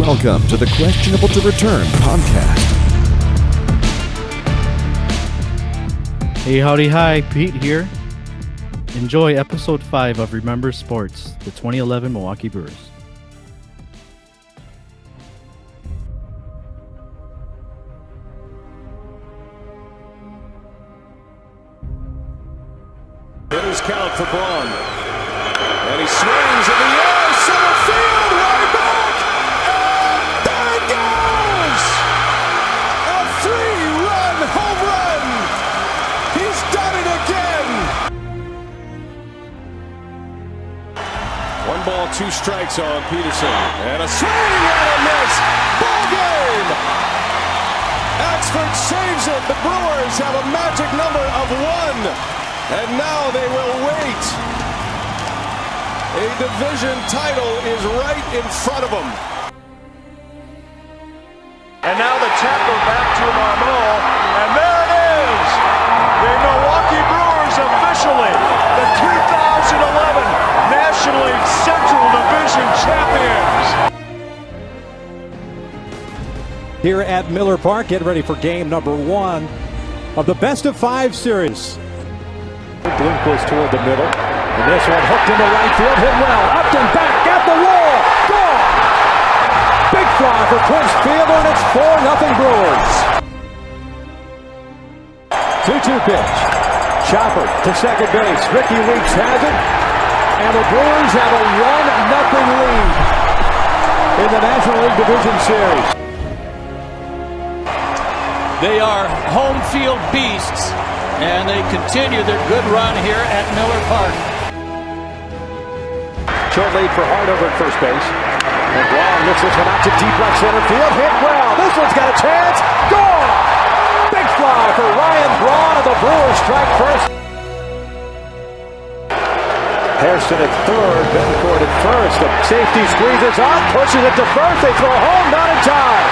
Welcome to the Questionable to Return podcast. Hey, howdy, hi, Pete here. Enjoy episode 5 of Remember Sports, the 2011 Milwaukee Brewers. Strikes on Peterson. And a swing and a miss! Ball game! Axford saves it. The Brewers have a magic number of one. And now they will wait. A division title is right in front of them. And now the tackle back to Marmol, and there it is! The Milwaukee Brewers officially the 2011 National League Central champions. Here at Miller Park, get ready for game number one of the best of five series. Bloomquist toward the middle. And this one hooked into right field, hit well. Upton back at the wall. Gone! Big fly for Prince Fielder, and it's 4 nothing Brewers. 2-2 pitch. Chopper to second base. Rickie Weeks has it. And the Brewers have a 1 nothing lead in the National League Division Series. They are home field beasts, and they continue their good run here at Miller Park. Short lead for Hart over at first base. And Braun lifts this one out to deep left center field. Hit well. This one's got a chance. Gone! Big fly for Ryan Braun, and the Brewers strike first. Hairston at third, Betancourt at first. The safety squeezes on, pushes it to first. They throw home, not in time.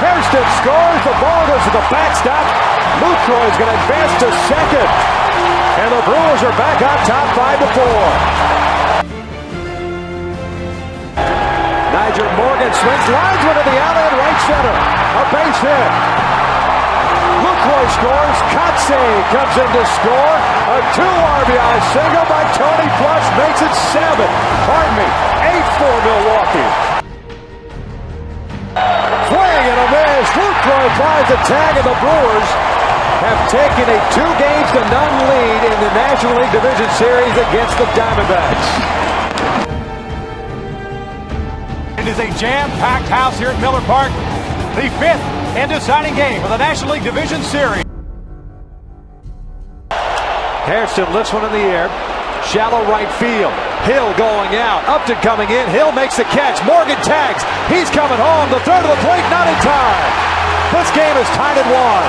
Hairston scores. The ball goes to the backstop. Lucroy's going to advance to second. And the Brewers are back on top, five to four. Nyjer Morgan swings, lines one to the outlet, right center. A base hit. Lucroy scores. Kotsay comes in to score. A two RBI single by Tony Plush makes it seven. Pardon me, eight for Milwaukee. Swing and a miss. Lucroy finds the tag, and the Brewers have taken a two games to none lead in the National League Division Series against the Diamondbacks. It is a jam-packed house here at Miller Park. The fifth and deciding game of the National League Division Series. Hairston lifts one in the air. Shallow right field. Hill going out. Upton coming in. Hill makes the catch. Morgan tags. He's coming home. The third of the plate, not in time. This game is tied at one.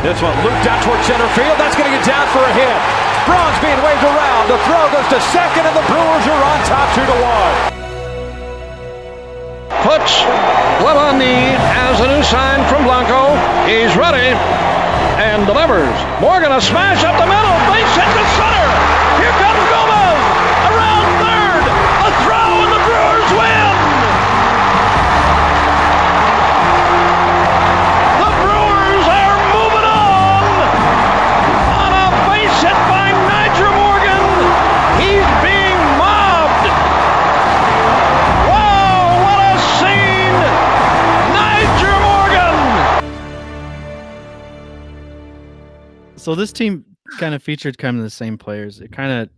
This one looped out toward center field. That's going to get down for a hit. Braun's being waved around. The throw goes to second, and the Brewers are on top two to one. Puts glove on knee as a new sign from Blanco. He's ready and delivers. Morgan a smash up the middle. Base hit to center. Here comes Gomez So this team kind of featured kind of the same players. It kind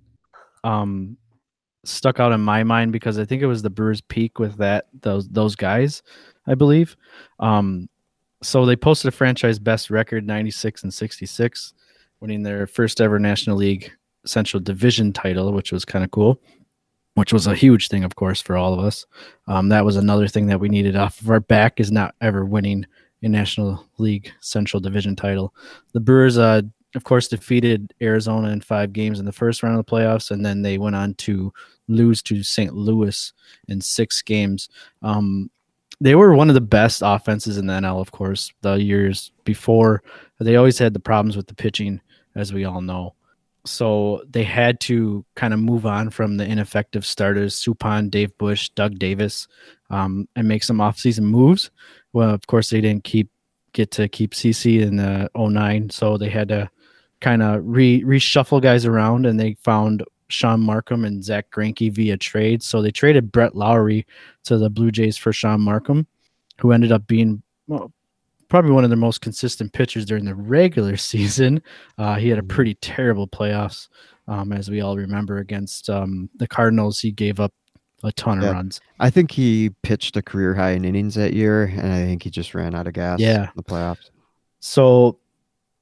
of um stuck out in my mind because I think it was the Brewers peak with that those those guys, I believe. Um so they posted a franchise best record 96 and 66, winning their first ever National League Central Division title, which was kind of cool. Which was a huge thing, of course, for all of us. Um, that was another thing that we needed off of our back is not ever winning a National League Central Division title. The Brewers, uh, of course, defeated Arizona in five games in the first round of the playoffs, and then they went on to lose to St. Louis in six games. Um, they were one of the best offenses in the NL, of course, the years before. They always had the problems with the pitching, as we all know. so they had to kind of move on from the ineffective starters, Suppan, Dave Bush, Doug Davis, um, and make some offseason moves. Well, of course, they didn't keep get to keep CC in the 09, so they had to kind of re reshuffle guys around, and they found Shaun Marcum and Zack Greinke via trade. So they traded Brett Lawrie to the Blue Jays for Shaun Marcum, who ended up being well, probably one of their most consistent pitchers during the regular season. Uh, he had a pretty terrible playoffs, um, as we all remember, against um, the Cardinals. He gave up a ton Yeah. of runs. I think he pitched a career high in innings that year, and I think he just ran out of gas. Yeah. in the playoffs. So,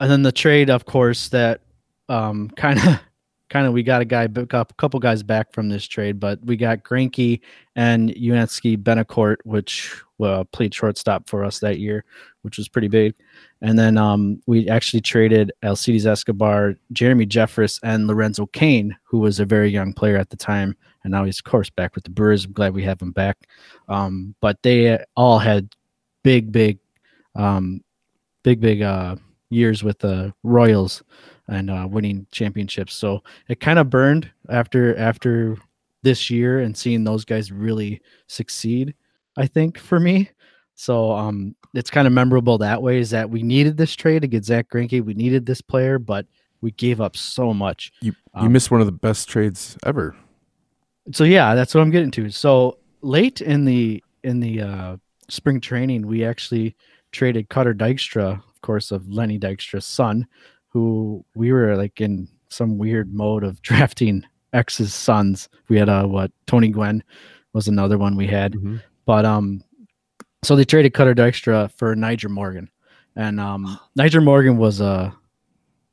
and then the trade, of course, that um, kind of, kind of, we got a guy, a couple guys back from this trade, but we got Greinke and Yuniesky Betancourt, which uh, played shortstop for us that year, which was pretty big. And then um, we actually traded Alcides Escobar, Jeremy Jeffress, and Lorenzo Cain, who was a very young player at the time, and now he's of course back with the Brewers. I'm glad we have him back. Um, but they all had big, big, um, big, big uh, years with the Royals and uh, winning championships. So it kind of burned after after this year and seeing those guys really succeed. I think for me, so um, it's kind of memorable that way. Is that we needed this trade to get Zack Greinke, we needed this player, but we gave up so much. You you Um, missed one of the best trades ever. so yeah that's what i'm getting to so late in the in the uh spring training we actually traded cutter dykstra of course of lenny dykstra's son who we were like in some weird mode of drafting x's sons we had uh what tony Gwynn was another one we had Mhm. but um so they traded cutter dykstra for nyjer morgan and um nyjer morgan was a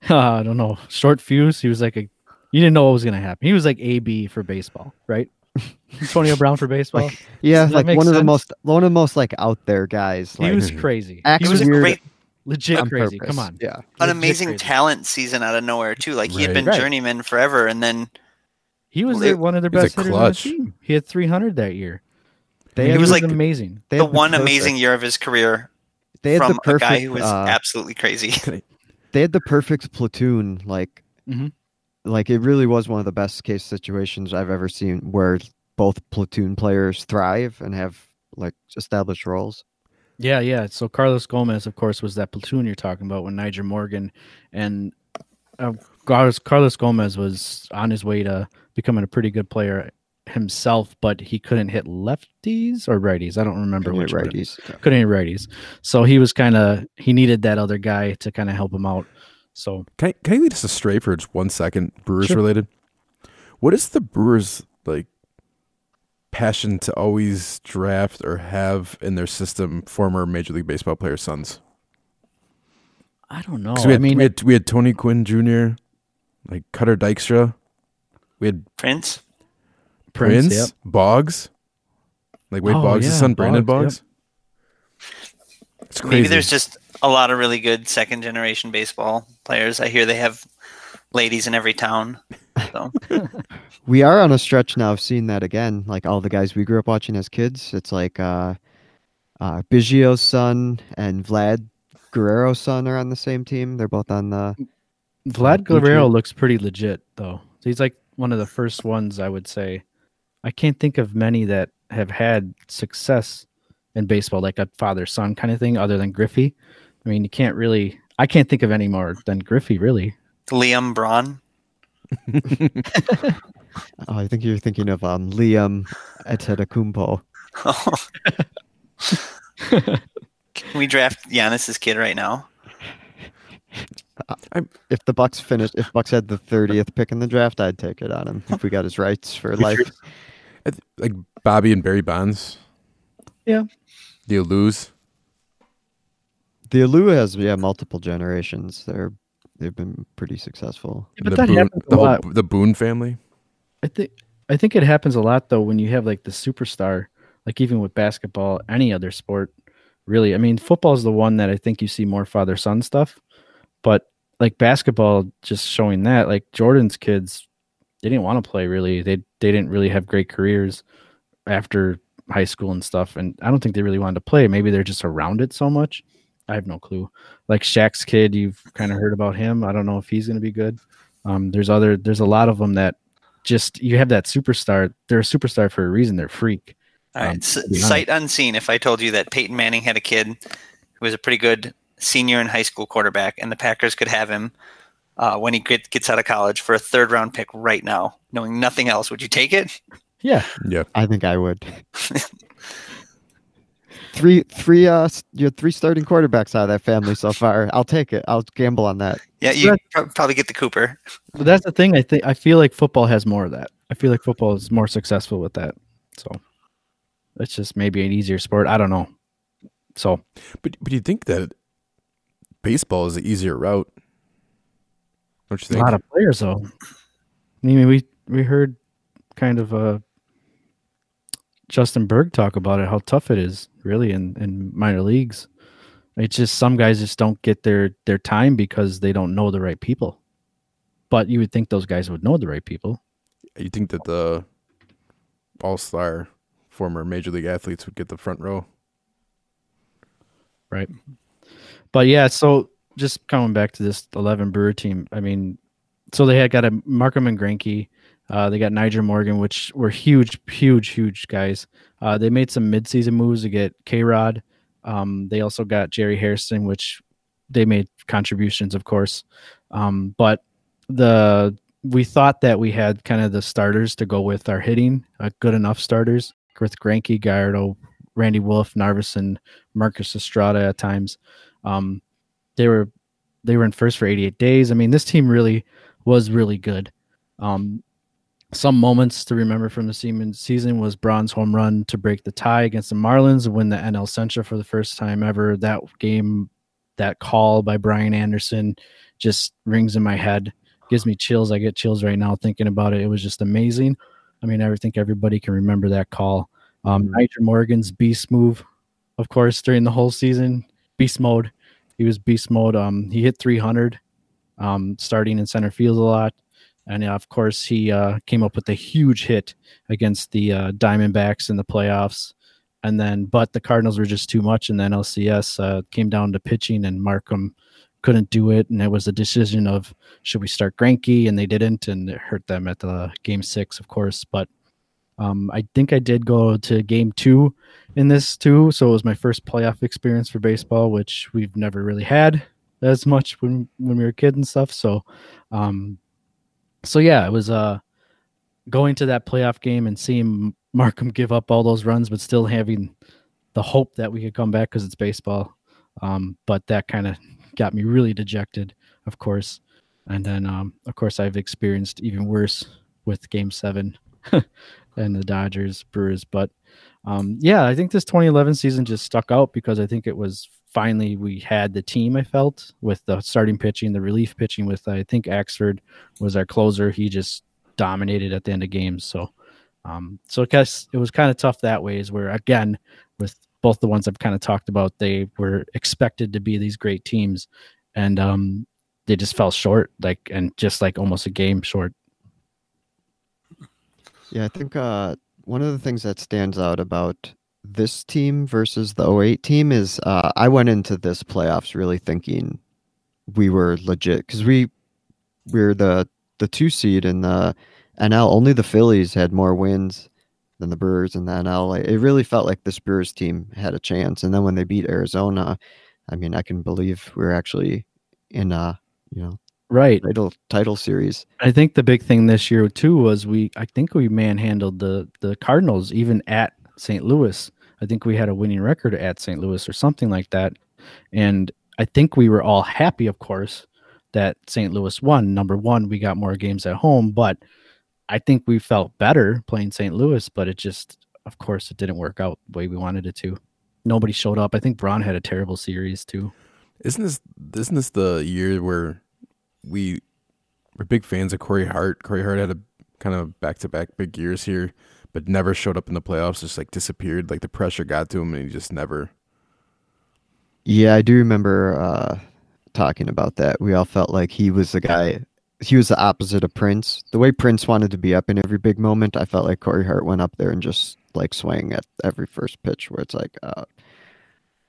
i don't know short fuse he was like a you didn't know what was going to happen. He was like AB for baseball, right? Antonio Brown for baseball. Yeah, like make one of the most one of the most like out there guys. he Like, was crazy. he was weird great- legit on crazy. purpose. Come on. Yeah. An amazing crazy. talent season out of nowhere too. Like he had been Right. journeyman forever, and then He was Well, their- one of their best hitters on the clutch. team. He had 300 that year. They And had He was was like amazing. they the had one perfect- amazing year of his career They had from the perfect. a guy who was uh, absolutely crazy. they had the perfect platoon. Like, Mhm. like it really was one of the best case situations I've ever seen, where both platoon players thrive and have like established roles. Yeah, yeah. So Carlos Gomez, of course, was that platoon you're talking about when Nyjer Morgan and uh, Carlos, Carlos Gomez was on his way to becoming a pretty good player himself, but he couldn't hit lefties or righties. I don't remember Couldn't which hit one. righties. Couldn't hit righties. So he was kind of he needed that other guy to kind of help him out. So Can I, can I lead us astray for just one second, Brewers Sure. related? What is the Brewers like passion to always draft or have in their system former Major League Baseball player sons? I don't know. we I had, mean, we had we had Tony Gwynn Jr., like Cutter Dykstra, we had Prince. Prince, Prince, yep. Boggs, like Wade Oh, Boggs' yeah, son, Brandon Boggs, Boggs. It's crazy. Maybe there's just a lot of really good second generation baseball players. I hear they have ladies in every town. So We are on a stretch now of seeing that again. Like all the guys we grew up watching as kids. It's like uh, uh, Biggio's son and Vlad Guerrero's son are on the same team. They're both on the. Vlad Blue Guerrero Jay. looks pretty legit though. He's like one of the first ones I would say. I can't think of many that have had success in baseball, like a father son kind of thing, other than Griffey. I mean, you can't really. I can't think of any more than Griffey, really. Liam Braun. Oh, I think you're thinking of um, Liam Antetokounmpo. Can we draft Giannis's kid right now? If the Bucks finished, if Bucks had the thirtieth pick in the draft, I'd take it on him if we got his rights for life. I like Bobby and Barry Bonds. Yeah. Do you lose? The Alou has yeah multiple generations. They're they've been pretty successful. Yeah, but the that Boone, happens a the whole lot. the Boone family. I think I think it happens a lot though when you have like the superstar, like even with basketball, any other sport, really. I mean, football is the one that I think you see more father son stuff, but like basketball, just showing that like Jordan's kids, they didn't want to play really. They they didn't really have great careers after high school and stuff, and I don't think they really wanted to play. Maybe they're just around it so much. I have no clue. Like Shaq's kid, you've kind of heard about him. I don't know if he's going to be good. Um, there's other there's a lot of them that just you have that superstar. They're a superstar for a reason. They're freak. All right, Um, s- to be honest. sight unseen. If I told you that Peyton Manning had a kid who was a pretty good senior in high school quarterback, and the Packers could have him uh, when he get, gets out of college for a third round pick right now, knowing nothing else, would you take it? Yeah, Yeah. I think I would. three, three, uh, s- you had three starting quarterbacks out of that family so far. I'll take it. I'll gamble on that. Yeah, you prob- probably get the Cooper. But that's the thing. I think I feel like football has more of that. I feel like football is more successful with that. So it's just maybe an easier sport. I don't know. So But but you think that baseball is the easier route? Don't you think? a lot of players though. I mean, we we heard kind of uh Justin Berg talk about it, how tough it is really in in minor leagues. It's just some guys just don't get their their time because they don't know the right people. But you would think those guys would know the right people. you think that the all star former major league athletes would get the front row? Right. But yeah, so just coming back to this 11 Brewer team, I mean, so they had got a Marcum and Greinke. Uh, they got Nyjer Morgan, which were huge, huge, huge guys. Uh, they made some midseason moves to get K Rod. Um, they also got Jerry Hairston, which they made contributions, of course. Um, but the we thought that we had kind of the starters to go with our hitting, uh, good enough starters with Greinke, Gallardo, Randy Wolf, Narvis, and Marco Estrada at times. Um, they were they were in first for 88 days. I mean, this team really was really good. Um, some moments to remember from the season season was Braun's home run to break the tie against the Marlins and win the NL Central for the first time ever. That game, that call by Brian Anderson, just rings in my head, gives me chills. I get chills right now thinking about it. It was just amazing. I mean, I think everybody can remember that call. Um, Nyjer Morgan's beast move, of course, during the whole season, beast mode. He was beast mode. Um, he hit 300, um, starting in center field a lot, and of course, he uh, came up with a huge hit against the uh, Diamondbacks in the playoffs. And then, but the Cardinals were just too much, and then LCS uh, came down to pitching, and Marcum couldn't do it, and it was a decision of should we start Greinke, and they didn't, and it hurt them at the game six, of course. But um, I think I did go to game two in this too, so it was my first playoff experience for baseball, which we've never really had as much when when we were kids and stuff. So, um, so yeah, it was uh going to that playoff game and seeing Marcum give up all those runs, but still having the hope that we could come back because it's baseball. Um, but that kind of got me really dejected, of course. And then, um, of course, I've experienced even worse with Game Seven and the Dodgers Brewers. But um, yeah, I think this 2011 season just stuck out because I think it was finally we had the team. I felt with the starting pitching, the relief pitching. With I think Axford was our closer. He just dominated at the end of games. So, um, so I guess it was kind of tough that way. Is where again with both the ones I've kind of talked about, they were expected to be these great teams, and um, they just fell short, like and just like almost a game short. Yeah, I think uh, one of the things that stands out about this team versus the 08 team is uh, I went into this playoffs really thinking we were legit because we we're the the two seed in the NL. Only the Phillies had more wins than the Brewers in the NL. It really felt like this Brewers team had a chance. And then when they beat Arizona, I mean, I can believe we are actually in a you know Right. title title series. I think the big thing this year too was we I think we manhandled the the Cardinals even at St. Louis. I think we had a winning record at St. Louis or something like that. And I think we were all happy of course that St. Louis won. Number 1, we got more games at home, but I think we felt better playing St. Louis, but it just of course it didn't work out the way we wanted it to. Nobody showed up. I think Braun had a terrible series too. Isn't this isn't this the year where we were big fans of Corey Hart? Corey Hart had a kind of back to back big years here, but never showed up in the playoffs. Just like disappeared. Like the pressure got to him, and he just never. Yeah, I do remember uh, talking about that. We all felt like he was the guy. He was the opposite of Prince. The way Prince wanted to be up in every big moment, I felt like Corey Hart went up there and just like swang at every first pitch. Where it's like, uh,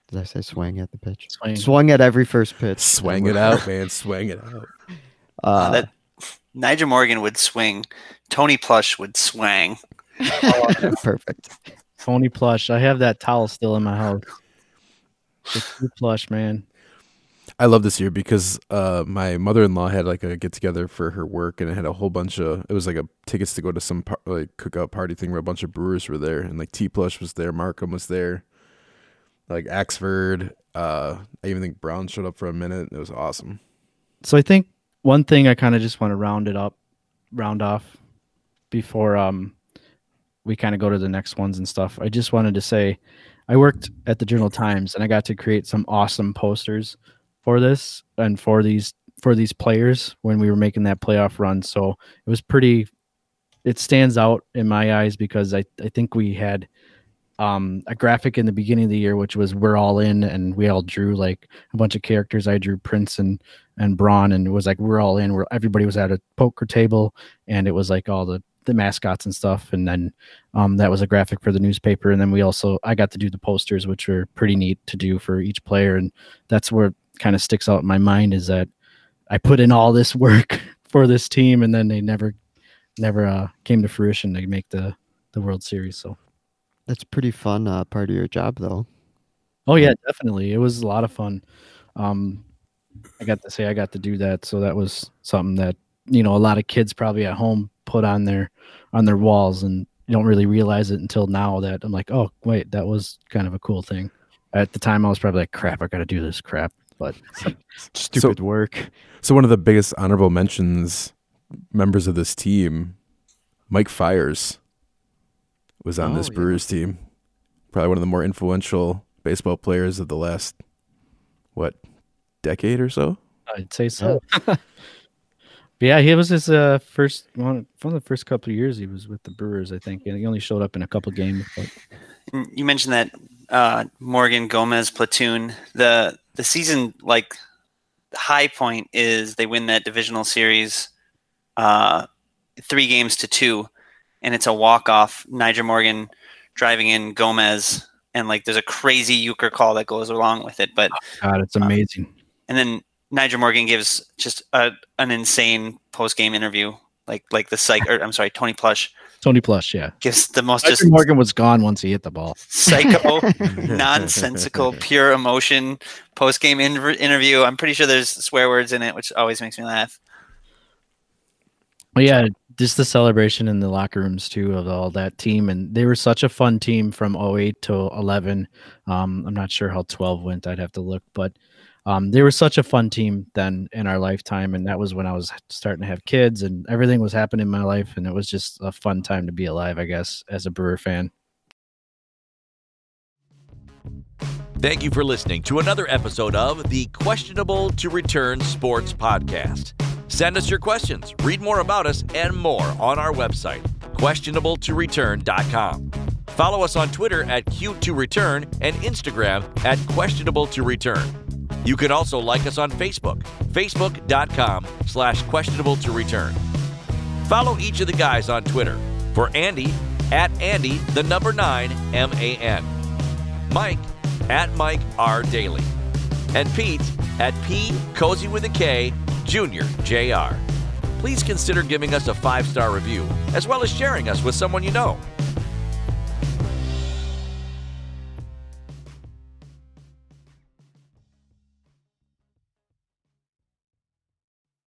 did I say swang at the pitch? Swang. Swung at every first pitch. Swang it out, man. Swang it out. Uh, that Nyjer Morgan would swing. Tony Plush would swang. Perfect. Tony Plush. I have that towel still in my house. It's too plush, man. I love this year because uh, my mother in law had like a get together for her work, and it had a whole bunch of. It was like a tickets to go to some par- like cookout party thing where a bunch of brewers were there, and like T Plush was there, Marcum was there, like Axford. Uh, I even think Braun showed up for a minute. It was awesome. So I think one thing I kind of just want to round it up, round off before um we kind of go to the next ones and stuff. I just wanted to say I worked at the Journal Times and I got to create some awesome posters for this and for these for these players when we were making that playoff run. So it was pretty it stands out in my eyes because I, I think we had um, a graphic in the beginning of the year which was we're all in and we all drew like a bunch of characters. I drew Prince and and Braun and it was like we're all in where everybody was at a poker table and it was like all the the mascots and stuff. And then um, that was a graphic for the newspaper. And then we also i got to do the posters which were pretty neat to do for each player. And that's where kind of sticks out in my mind is that i put in all this work for this team and then they never never uh, came to fruition to make the the world series. So That's pretty fun uh, part of your job, though. oh yeah definitely. It was a lot of fun. Um i got to say i got to do that. So that was something that you know a lot of kids probably at home put on their on their walls and don't really realize it until now that i'm like oh wait that was kind of a cool thing. At the time i was probably like crap i gotta do this crap but Stupid work. So one of the biggest honorable mentions members of this team, Mike Fiers, was on Oh, this yeah. Brewers team. Probably one of the more influential baseball players of the last what decade or so. I'd say so. but yeah, he was his uh, first one, one of the first couple of years he was with the Brewers, I think, and he only showed up in a couple games. But You mentioned that uh, Morgan Gomez platoon. The the season like the high point is they win that divisional series, uh, three games to two, and it's a walk off. Nyjer Morgan driving in Gomez, and like there's a crazy Uecker call that goes along with it. But God, it's amazing. Uh, and then Nyjer Morgan gives just a, an insane post game interview, like like the psych. Or I'm sorry, Tony Plush Tony Plush, yeah. gives the most Roger just Morgan was gone once he hit the ball. psycho, nonsensical, pure emotion post game in- interview. I'm pretty sure there's swear words in it, which always makes me laugh. But yeah, just the celebration in the locker rooms too of all that team, and they were such a fun team from 08 to 11. Um, I'm not sure how 12 went. I'd have to look, but um, they were such a fun team then in our lifetime, and that was when I was starting to have kids, and everything was happening in my life, and it was just a fun time to be alive, I guess, as a Brewer fan. Thank you for listening to another episode of the Questionable to Return Sports Podcast. Send us your questions, read more about us, and more on our website, questionabletoreturn.com. Follow us on Twitter at Q2Return and Instagram at Questionable to Return. You can also like us on Facebook, facebook.com slash questionable return. Follow each of the guys on Twitter. For Andy, at Andy, the number nine, M A N. Mike, at Mike R. Daly. And Pete, at P. Cozy with a K, Junior JR. Please consider giving us a five star review, as well as sharing us with someone you know.